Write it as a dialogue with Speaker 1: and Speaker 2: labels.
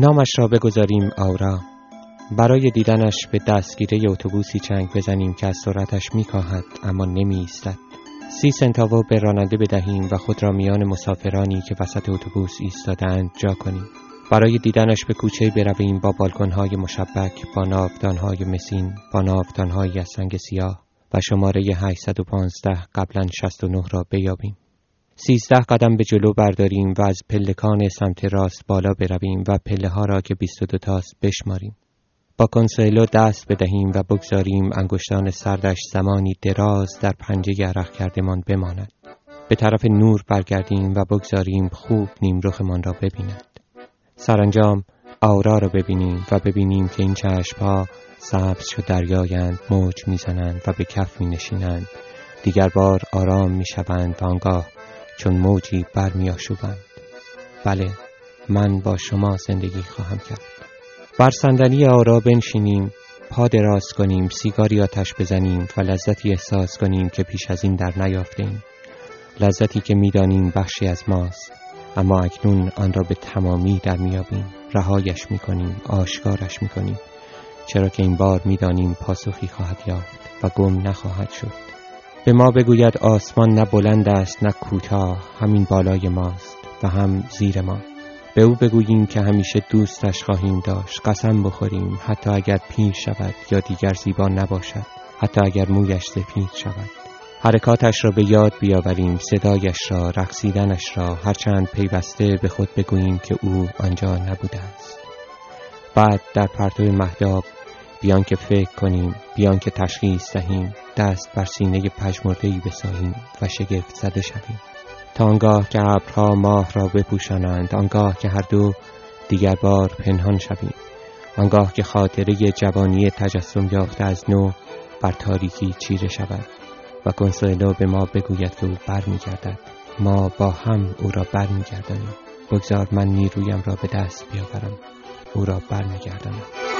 Speaker 1: نامش را بگذاریم آورا. برای دیدنش به دستگیره اتوبوسی چنگ بزنیم که از سرعتش میکاهد اما نمی ایستد سی سنتاوو به راننده بدهیم و خود را میان مسافرانی که وسط اتوبوس ایستادند جا کنیم. برای دیدنش به کوچه برویم با بالکنهای مشبک با ناودانهای مسین با ناودانهایی از سنگ سیاه و شماره 815 قبلا 69 را بیابیم. سیزده قدم به جلو برداریم و از پلکان سمت راست بالا برویم و پله ها را که 22 تاست بشماریم. با کنسیلو دست بدهیم و بگذاریم انگشتان سردش زمانی دراز در پنجه عرق کردمان بماند. به طرف نور برگردیم و بگذاریم خوب نیم رخمان را ببیند. سرانجام آورا را ببینیم و ببینیم که این چشمها سبز شد دریایند موج می‌زنند و به کف می نشینند دیگر بار آرام می شوند و آنگاه چون موجی برمی آشوبند بله من با شما زندگی خواهم کرد. بر صندلی آرا بنشینیم پا دراز کنیم سیگاری آتش بزنیم و لذتی احساس کنیم که پیش از این در نیافتیم لذتی که می‌دانیم بخشی از ماست اما اکنون آن را به تمامی در میابیم رهایش می‌کنیم آشکارش می‌کنیم. چرا که این بار می‌دانیم پاسخی خواهد یافت و گم نخواهد شد. به ما بگوید آسمان نه بلند است نه کوتاه همین بالای ماست و هم زیر ما. به او بگوییم که همیشه دوستش خواهیم داشت قسم بخوریم حتی اگر پیر شود یا دیگر زیبا نباشد حتی اگر مویش سفید شود. حرکاتش را به یاد بیاوریم صدایش را رقصیدنش را هرچند پیوسته به خود بگوییم که او آنجا نبوده است. بعد در پرتو مهداب بیان که فکر کنیم بیان که تشخیص دهیم. دست بر سینه پژمردهای بساییم و شگفت زده شویم تا آنگاه که ابرها ماه را بپوشانند آنگاه که هر دو دیگر بار پنهان شویم آنگاه که خاطره جوانی تجسم یافته از نو بر تاریکی چیره شود و کنسولو به ما بگوید که او بر می گردد. ما با هم او را بر می گردنیم. بگذار من نیرویم را به دست بیاورم او را بر می گردنم.